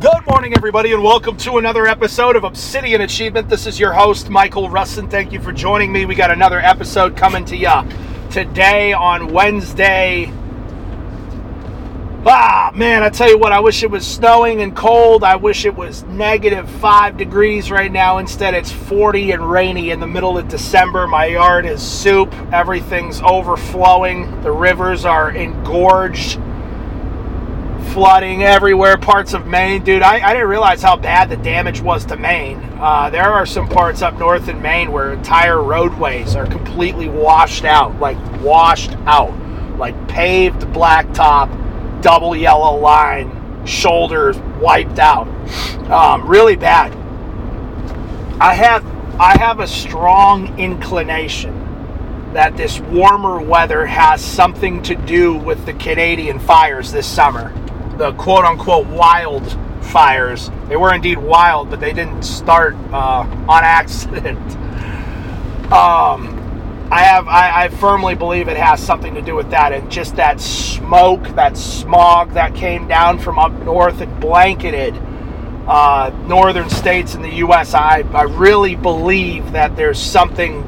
Good morning, everybody, and welcome to another episode of Obsidian Achievement. This is your host, Michael Russin. Thank you for joining me. We got another episode coming to you today on Wednesday. Ah, man, I tell you what, I wish it was snowing and cold. I wish it was negative five degrees right now. Instead, it's 40 and rainy in the middle of December. My yard is soup. Everything's overflowing. The rivers are engorged flooding everywhere, parts of Maine. Dude, I, I, didn't realize how bad the damage was to Maine. Uh, there are some parts up north in Maine where entire roadways are completely washed out, like washed out, like paved blacktop, double yellow line, shoulders wiped out. Um, really bad. I have I have a strong inclination that this warmer weather has something to do with the Canadian fires this summer the quote unquote wild fires. They were indeed wild, but they didn't start uh, on accident. um, I have I, I, firmly believe it has something to do with that, and just that smoke, that smog that came down from up north and blanketed uh, northern states in the U.S. I I really believe that there's something.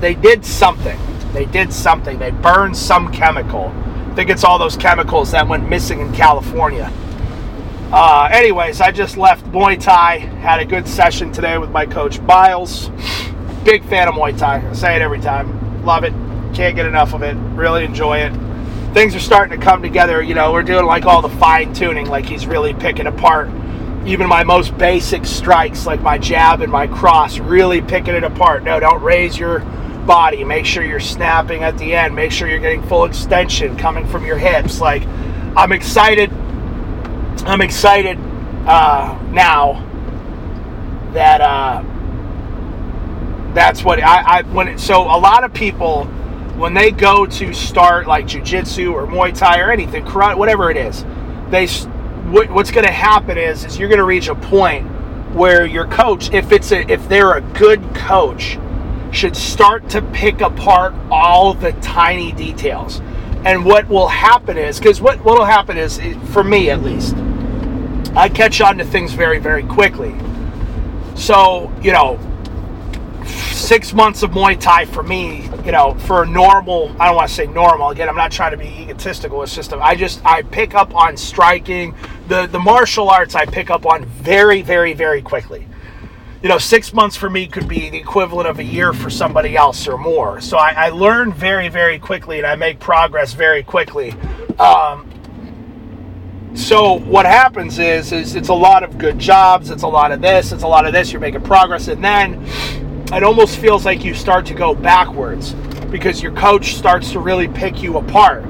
They did something. They did something. They burned some chemical Think it's all those chemicals that went missing in California. Uh, anyways, I just left Muay Thai. Had a good session today with my coach Biles. Big fan of Muay Thai. I say it every time. Love it. Can't get enough of it. Really enjoy it. Things are starting to come together. You know, we're doing like all the fine tuning, like he's really picking apart even my most basic strikes, like my jab and my cross, really picking it apart. No, don't raise your body. Make sure you're snapping at the end. Make sure you're getting full extension coming from your hips. Like, I'm excited. I'm excited uh, now that uh, that's what I, I when it, so a lot of people when they go to start like jujitsu or Muay Thai or anything, karate, whatever it is, they what, what's going to happen is is you're going to reach a point where your coach, if it's a if they're a good coach should start to pick apart all the tiny details. And what will happen is, because what will happen is, for me at least, I catch on to things very, very quickly. So, you know, six months of Muay Thai for me, you know, for a normal, I don't want to say normal, again, I'm not trying to be egotistical. It's just, I just, I pick up on striking. The, the martial arts I pick up on very, very, very quickly you know, six months for me could be the equivalent of a year for somebody else or more. So I, I learn very, very quickly and I make progress very quickly. Um, so what happens is, is it's a lot of good jobs, it's a lot of this, it's a lot of this, you're making progress, and then it almost feels like you start to go backwards because your coach starts to really pick you apart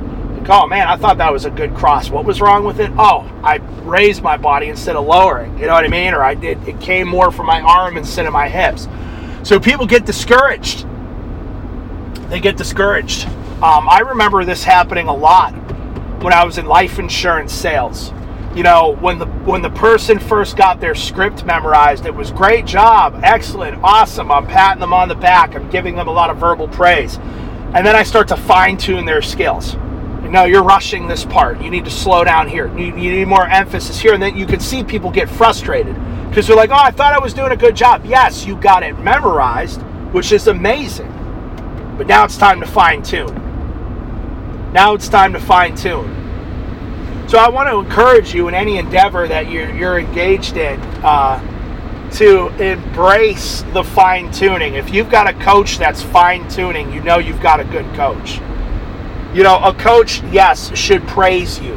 oh man, I thought that was a good cross. What was wrong with it? Oh, I raised my body instead of lowering. You know what I mean? Or I did it came more from my arm instead of my hips. So people get discouraged. They get discouraged. Um, I remember this happening a lot when I was in life insurance sales. You know, when the when the person first got their script memorized, it was great job, excellent, awesome. I'm patting them on the back. I'm giving them a lot of verbal praise. And then I start to fine tune their skills no, you're rushing this part. You need to slow down here. You, you need more emphasis here. And then you can see people get frustrated because they're like, oh, I thought I was doing a good job. Yes, you got it memorized, which is amazing. But now it's time to fine tune. Now it's time to fine tune. So I want to encourage you in any endeavor that you're, you're engaged in uh, to embrace the fine tuning. If you've got a coach that's fine tuning, you know you've got a good coach. You know, a coach, yes, should praise you.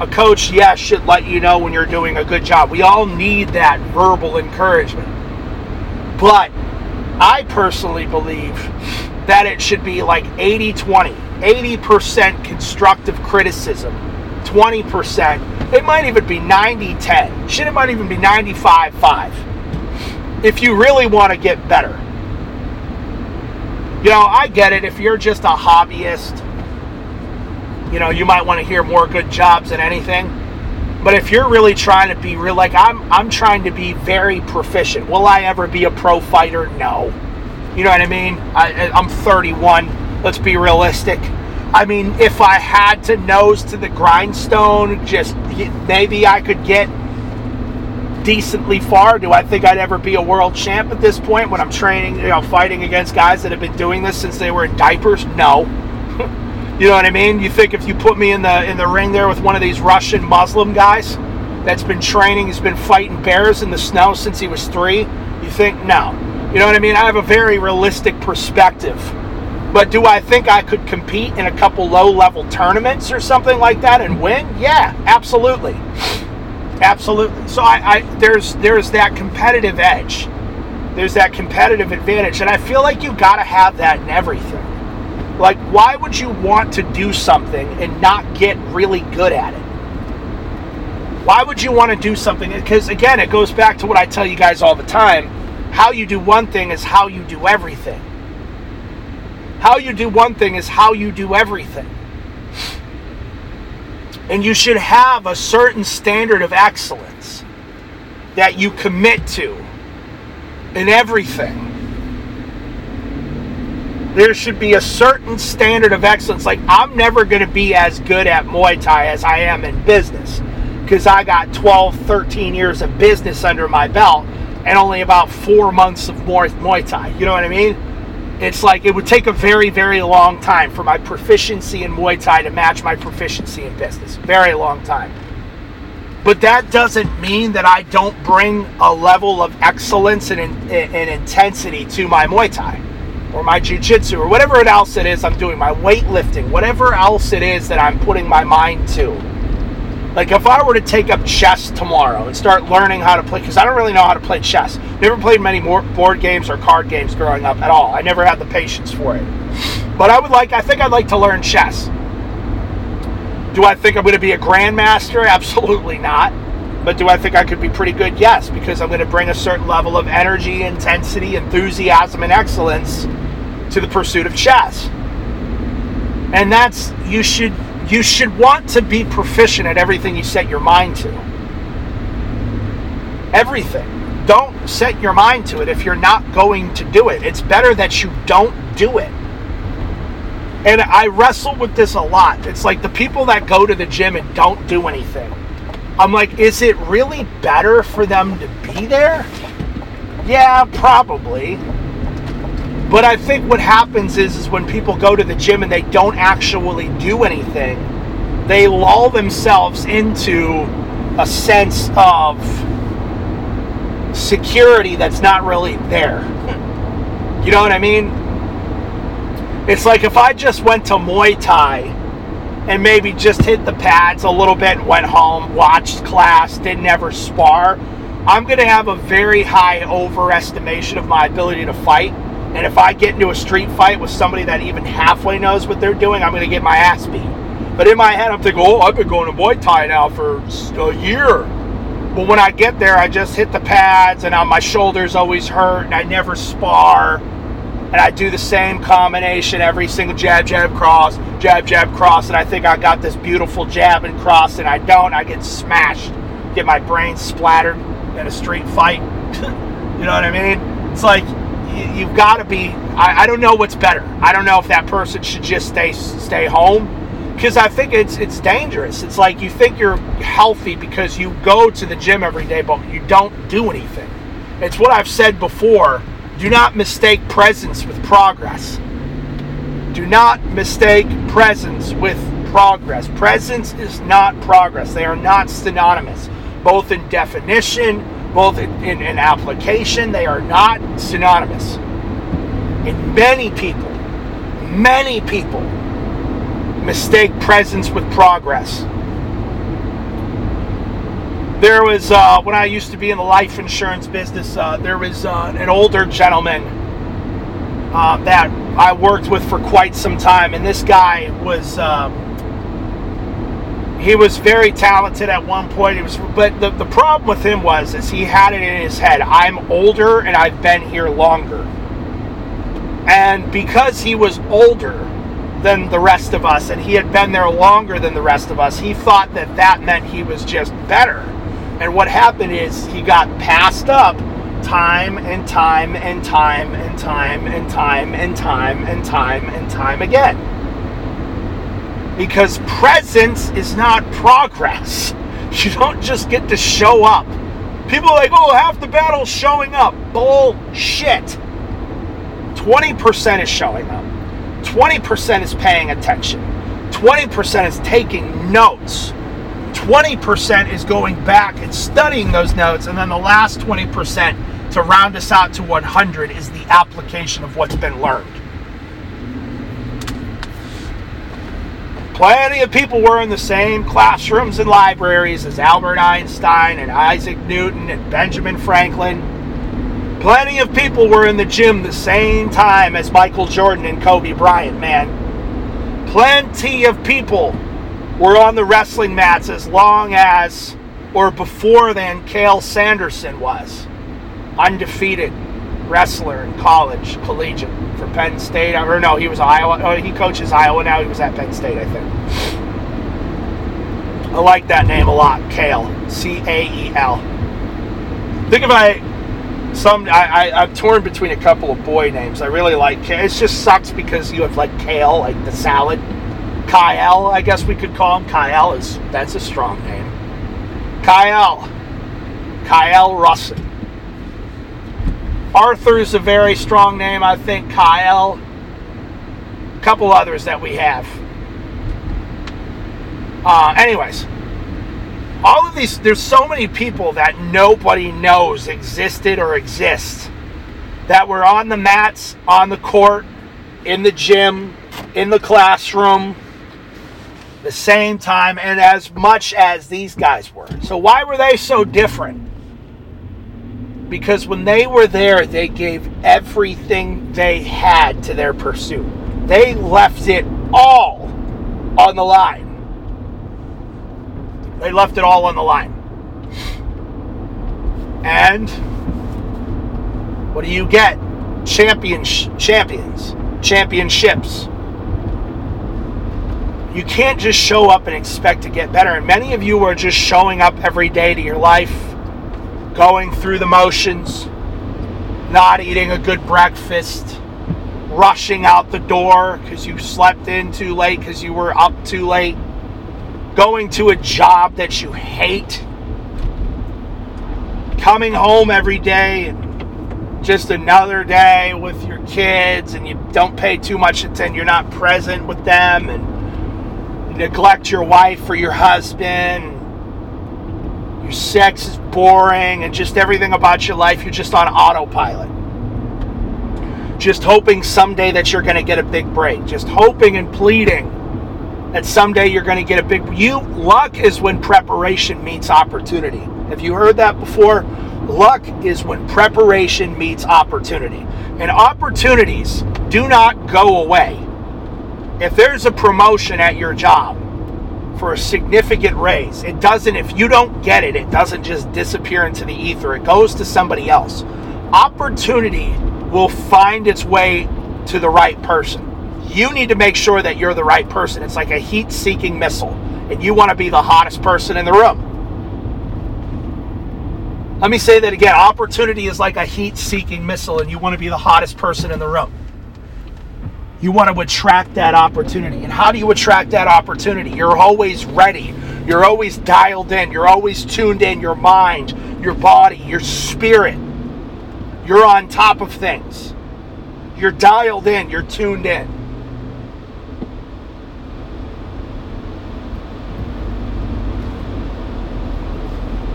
A coach, yes, should let you know when you're doing a good job. We all need that verbal encouragement. But I personally believe that it should be like 80 20, 80% constructive criticism, 20%. It might even be 90 10. Shit, it might even be 95 5. If you really want to get better. You know, I get it. If you're just a hobbyist, you know, you might want to hear more good jobs than anything. But if you're really trying to be real, like I'm, I'm trying to be very proficient. Will I ever be a pro fighter? No. You know what I mean? I, I'm 31. Let's be realistic. I mean, if I had to nose to the grindstone, just maybe I could get decently far. Do I think I'd ever be a world champ at this point when I'm training, you know, fighting against guys that have been doing this since they were in diapers? No. You know what I mean? You think if you put me in the in the ring there with one of these Russian Muslim guys that's been training, he's been fighting bears in the snow since he was 3, you think no. You know what I mean? I have a very realistic perspective. But do I think I could compete in a couple low level tournaments or something like that and win? Yeah, absolutely. Absolutely. So I, I there's there's that competitive edge. There's that competitive advantage. And I feel like you gotta have that in everything. Like, why would you want to do something and not get really good at it? Why would you want to do something? Because again, it goes back to what I tell you guys all the time. How you do one thing is how you do everything. How you do one thing is how you do everything. And you should have a certain standard of excellence that you commit to in everything. There should be a certain standard of excellence. Like, I'm never going to be as good at Muay Thai as I am in business because I got 12, 13 years of business under my belt and only about four months of Muay Thai. You know what I mean? It's like it would take a very, very long time for my proficiency in Muay Thai to match my proficiency in business. Very long time. But that doesn't mean that I don't bring a level of excellence and, and intensity to my Muay Thai or my Jiu Jitsu or whatever else it is I'm doing, my weightlifting, whatever else it is that I'm putting my mind to like if I were to take up chess tomorrow and start learning how to play, because I don't really know how to play chess. Never played many more board games or card games growing up at all. I never had the patience for it. But I would like, I think I'd like to learn chess. Do I think I'm going to be a grandmaster? Absolutely not. But do I think I could be pretty good? Yes, because I'm going to bring a certain level of energy, intensity, enthusiasm, and excellence to the pursuit of chess. And that's, you should you should want to be proficient at everything you set your mind to. Everything. Don't set your mind to it if you're not going to do it. It's better that you don't do it. And I wrestle with this a lot. It's like the people that go to the gym and don't do anything. I'm like, is it really better for them to be there? Yeah, probably. But I think what happens is, is when people go to the gym and they don't actually do anything, they lull themselves into a sense of security that's not really there. You know what I mean? It's like if I just went to Muay Thai and maybe just hit the pads a little bit and went home, watched class, didn't ever spar, I'm going to have a very high overestimation of my ability to fight and if I get into a street fight with somebody that even halfway knows what they're doing, I'm going to get my ass beat. But in my head, I'm thinking, oh, I've been going to Muay Thai now for a year. But when I get there, I just hit the pads, and my shoulders always hurt, and I never spar. And I do the same combination every single jab, jab, cross, jab, jab, cross. And I think I got this beautiful jab and cross, and I don't. I get smashed, get my brain splattered in a street fight. you know what I mean? It's like you've got to be. I, I, don't know what's better. I don't know if that person should just stay stay home because I think it's it's dangerous. It's like you think you're healthy because you go to the gym every day, but you don't do anything. It's what I've said before. Do not mistake presence with progress. Do not mistake presence with progress. Presence is not progress. They are not synonymous, both in definition both in, in, in application, they are not synonymous. And many people, many people mistake presence with progress. There was, uh, when I used to be in the life insurance business, uh, there was uh, an older gentleman uh, that I worked with for quite some time, and this guy was um, he was very talented at one point. He was, but the, the problem with him was is he had it in his head. I'm older and I've been here longer. And because he was older than the rest of us and he had been there longer than the rest of us, he thought that that meant he was just better. And what happened is he got passed up time and time and time and time and time and time and time and time again because presence is not progress. You don't just get to show up People are like, oh, half the battle's showing up. Bullshit. 20% is showing up. 20% is paying attention. 20% is taking notes. 20% is going back and studying those notes. And then the last 20% to round us out to 100 is the application of what's been learned. Plenty of people were in the same classrooms and libraries as Albert Einstein and Isaac Newton and Benjamin Franklin. Plenty of people were in the gym the same time as Michael Jordan and Kobe Bryant, man. Plenty of people were on the wrestling mats as long as or before than Cael Sanderson was. Undefeated wrestler in college, collegiate for Penn State. Or no, he was Iowa. Oh, he coaches Iowa now. He was at Penn State, I think. I like that name a lot, Cael. C A E L. Think if I some I, I am torn between a couple of boy names. I really like it. Just sucks because you have like kale, like the salad. Kyle, I guess we could call him. Kyle is that's a strong name. Kyle. Kyle Russell. Arthur is a very strong name, I think. Kyle. A couple others that we have. Uh, anyways, all of these, there's so many people that nobody knows existed or exist that were on the mats, on the court, in the gym, in the classroom, the same time, and as much as these guys were. So, why were they so different? Because when they were there, they gave everything they had to their pursuit. They left it all on the line. They left it all on the line. And what do you get? Champions, champions, championships. You can't just show up and expect to get better. And many of you are just showing up every day to your life going through the motions, not eating a good breakfast, rushing out the door because you slept in too late because you were up too late, going to a job that you hate, coming home every day and just another day with your kids and you don't pay too much attention, you're not present with them and neglect your wife or your husband your sex is boring and just everything about your life, you're just on autopilot. Just hoping someday that you're going to get a big break. Just hoping and pleading that someday you're going to get a big you luck is when preparation meets opportunity. Have you heard that before? Luck is when preparation meets opportunity. And opportunities do not go away. If there's a promotion at your job, for a significant raise. It doesn't, if you don't get it, it doesn't just disappear into the ether, it goes to somebody else. Opportunity will find its way to the right person. You need to make sure that you're the right person. It's like a heat seeking missile, and you want to be the hottest person in the room. Let me say that again opportunity is like a heat seeking missile, and you want to be the hottest person in the room. You want to attract that opportunity. And how do you attract that opportunity? You're always ready. You're always dialed in. You're always tuned in. Your mind, your body, your spirit. You're on top of things. You're dialed in. You're tuned in.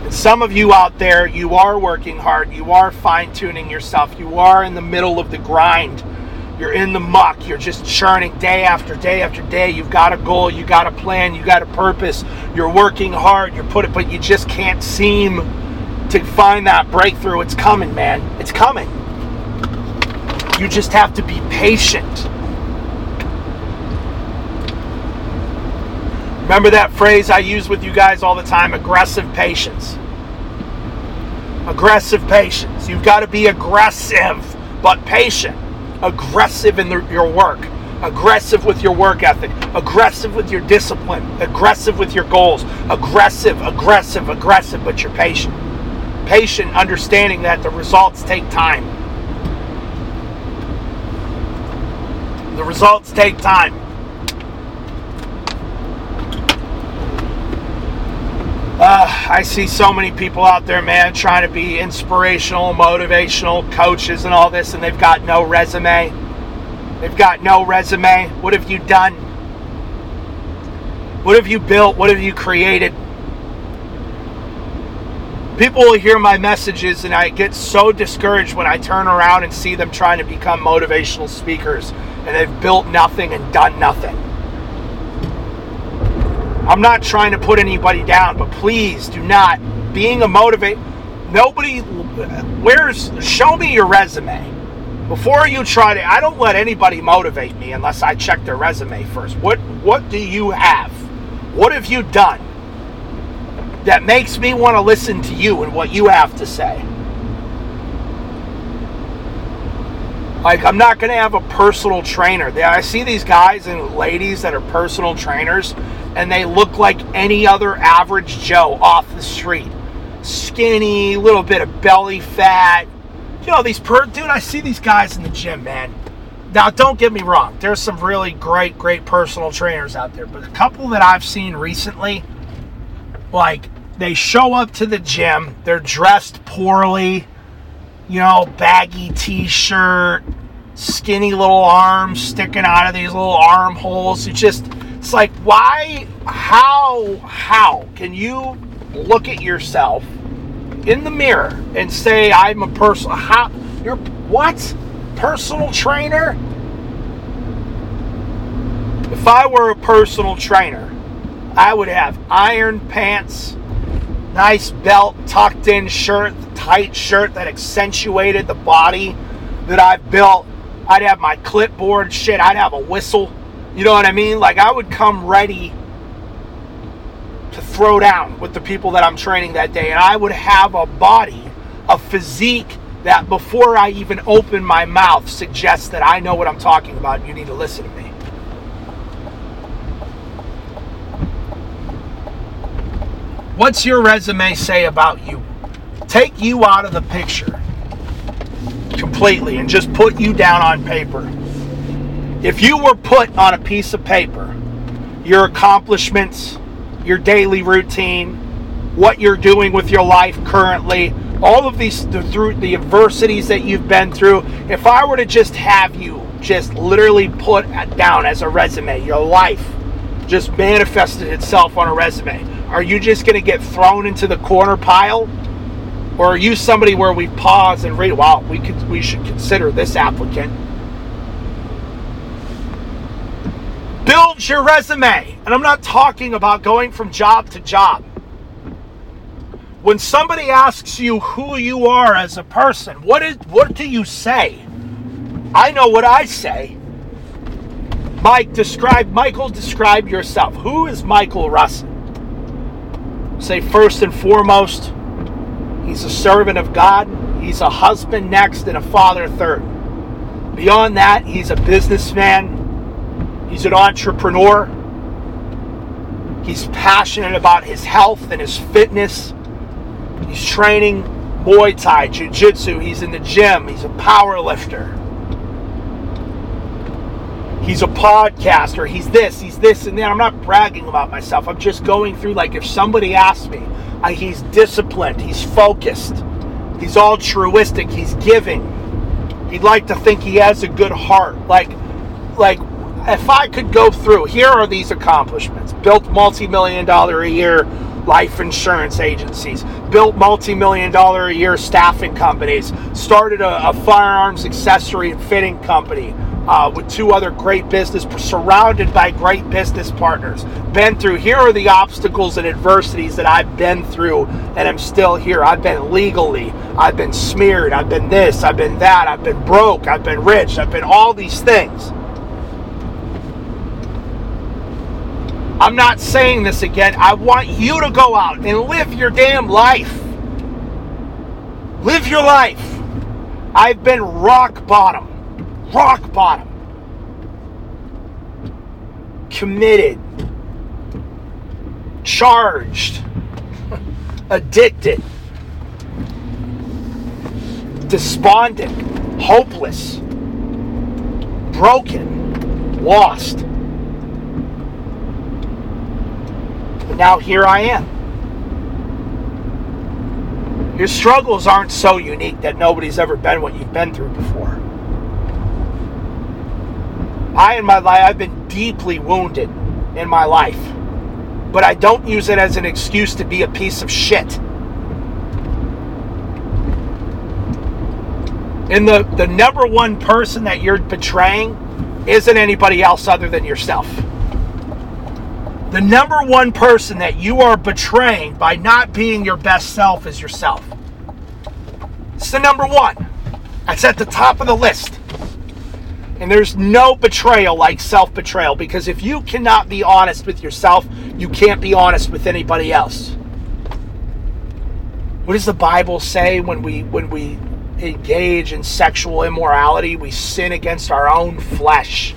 some of you out there, you are working hard. You are fine tuning yourself. You are in the middle of the grind you're in the muck. You're just churning day after day after day. You've got a goal. You got a plan. You got a purpose. You're working hard. You're put it, but you just can't seem to find that breakthrough. It's coming, man. It's coming. You just have to be patient. Remember that phrase I use with you guys all the time aggressive patience. Aggressive patience. You've got to be aggressive but patient aggressive in the, your work, aggressive with your work ethic, aggressive with your discipline, aggressive with your goals, aggressive, aggressive, aggressive, but you're patient. Patient, understanding that the results take time. The results take time. Uh, I see so many people out there, man, trying to be inspirational, motivational coaches and all this, and they've got no resume. They've got no resume. What have you done? What have you built? What have you created? People will hear my messages, and I get so discouraged when I turn around and see them trying to become motivational speakers, and they've built nothing and done nothing. I'm not trying to put anybody down, but please do not. Being a motivate, nobody. Where's? Show me your resume before you try to. I don't let anybody motivate me unless I check their resume first. What What do you have? What have you done that makes me want to listen to you and what you have to say? Like, I'm not going to have a personal trainer. I see these guys and ladies that are personal trainers, and they look like any other average Joe off the street. Skinny, little bit of belly fat. You know, these per dude, I see these guys in the gym, man. Now, don't get me wrong. There's some really great, great personal trainers out there, but a couple that I've seen recently, like they show up to the gym, they're dressed poorly, you know, baggy t-shirt, skinny little arms sticking out of these little armholes. It's just it's like, why, how, how can you look at yourself in the mirror and say, I'm a personal, how, you're, what? Personal trainer? If I were a personal trainer, I would have iron pants, nice belt, tucked in shirt, tight shirt that accentuated the body that I've built. I'd have my clipboard shit, I'd have a whistle you know what I mean? Like I would come ready to throw down with the people that I'm training that day, and I would have a body, a physique that before I even open my mouth suggests that I know what I'm talking about you need to listen to me. What's your resume say about you? Take you out of the picture completely and just put you down on paper. If you were put on a piece of paper, your accomplishments, your daily routine, what you're doing with your life currently, all of these through the adversities that you've been through, if I were to just have you just literally put down as a resume, your life just manifested itself on a resume, are you just going to get thrown into the corner pile? Or are you somebody where we pause and read, wow, we could we should consider this applicant Your resume. And I'm not talking about going from job to job. When somebody asks you who you are as a person, what is what do you say? I know what I say. Mike, describe Michael, describe yourself. Who is Michael Russell? Say first and foremost, he's a servant of God. He's a husband next and a father third. Beyond that, he's a businessman. He's an entrepreneur. He's passionate about his health and his fitness. He's training Muay Thai, Jiu Jitsu. He's in the gym. He's a power lifter. He's a podcaster. He's this, he's this, and then I'm not bragging about myself. I'm just going through, like, if somebody asks me, he's disciplined, he's focused, he's altruistic, he's giving. He'd like to think he has a good heart. Like, like if I could go through, here are these accomplishments built multi million dollar a year life insurance agencies, built multi million dollar a year staffing companies, started a, a firearms accessory and fitting company. Uh, with two other great business, surrounded by great business partners. Been through, here are the obstacles and adversities that I've been through, and I'm still here. I've been legally, I've been smeared, I've been this, I've been that, I've been broke, I've been rich, I've been all these things. I'm not saying this again. I want you to go out and live your damn life. Live your life. I've been rock bottom. Rock bottom. Committed. Charged. Addicted. Despondent. Hopeless. Broken. Lost. But now here I am. Your struggles aren't so unique that nobody's ever been what you've been through before. I, in my life, I've been deeply wounded in my life, but I don't use it as an excuse to be a piece of shit. And the, the number one person that you're betraying isn't anybody else other than yourself. The number one person that you are betraying by not being your best self is yourself. It's the number one. That's at the top of the list. And there's no betrayal like self betrayal because if you cannot be honest with yourself, you can't be honest with anybody else. What does the Bible say when we when we engage in sexual immorality? We sin against our own flesh.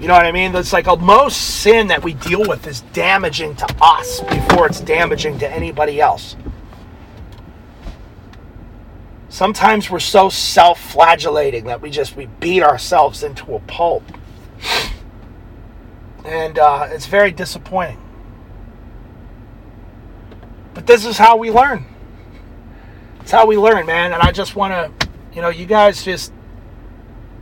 You know what I mean? It's like most sin that we deal with is damaging to us before it's damaging to anybody else. Sometimes we're so self-flagellating that we just we beat ourselves into a pulp, and uh, it's very disappointing. But this is how we learn. It's how we learn, man. And I just want to, you know, you guys just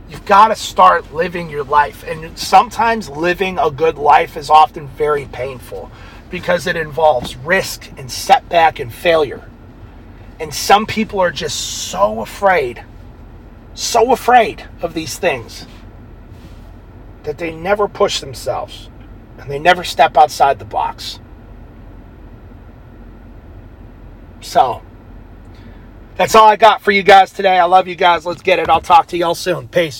You've got to start living your life. And sometimes living a good life is often very painful because it involves risk and setback and failure. And some people are just so afraid, so afraid of these things that they never push themselves and they never step outside the box. So, that's all I got for you guys today. I love you guys. Let's get it. I'll talk to y'all soon. Peace.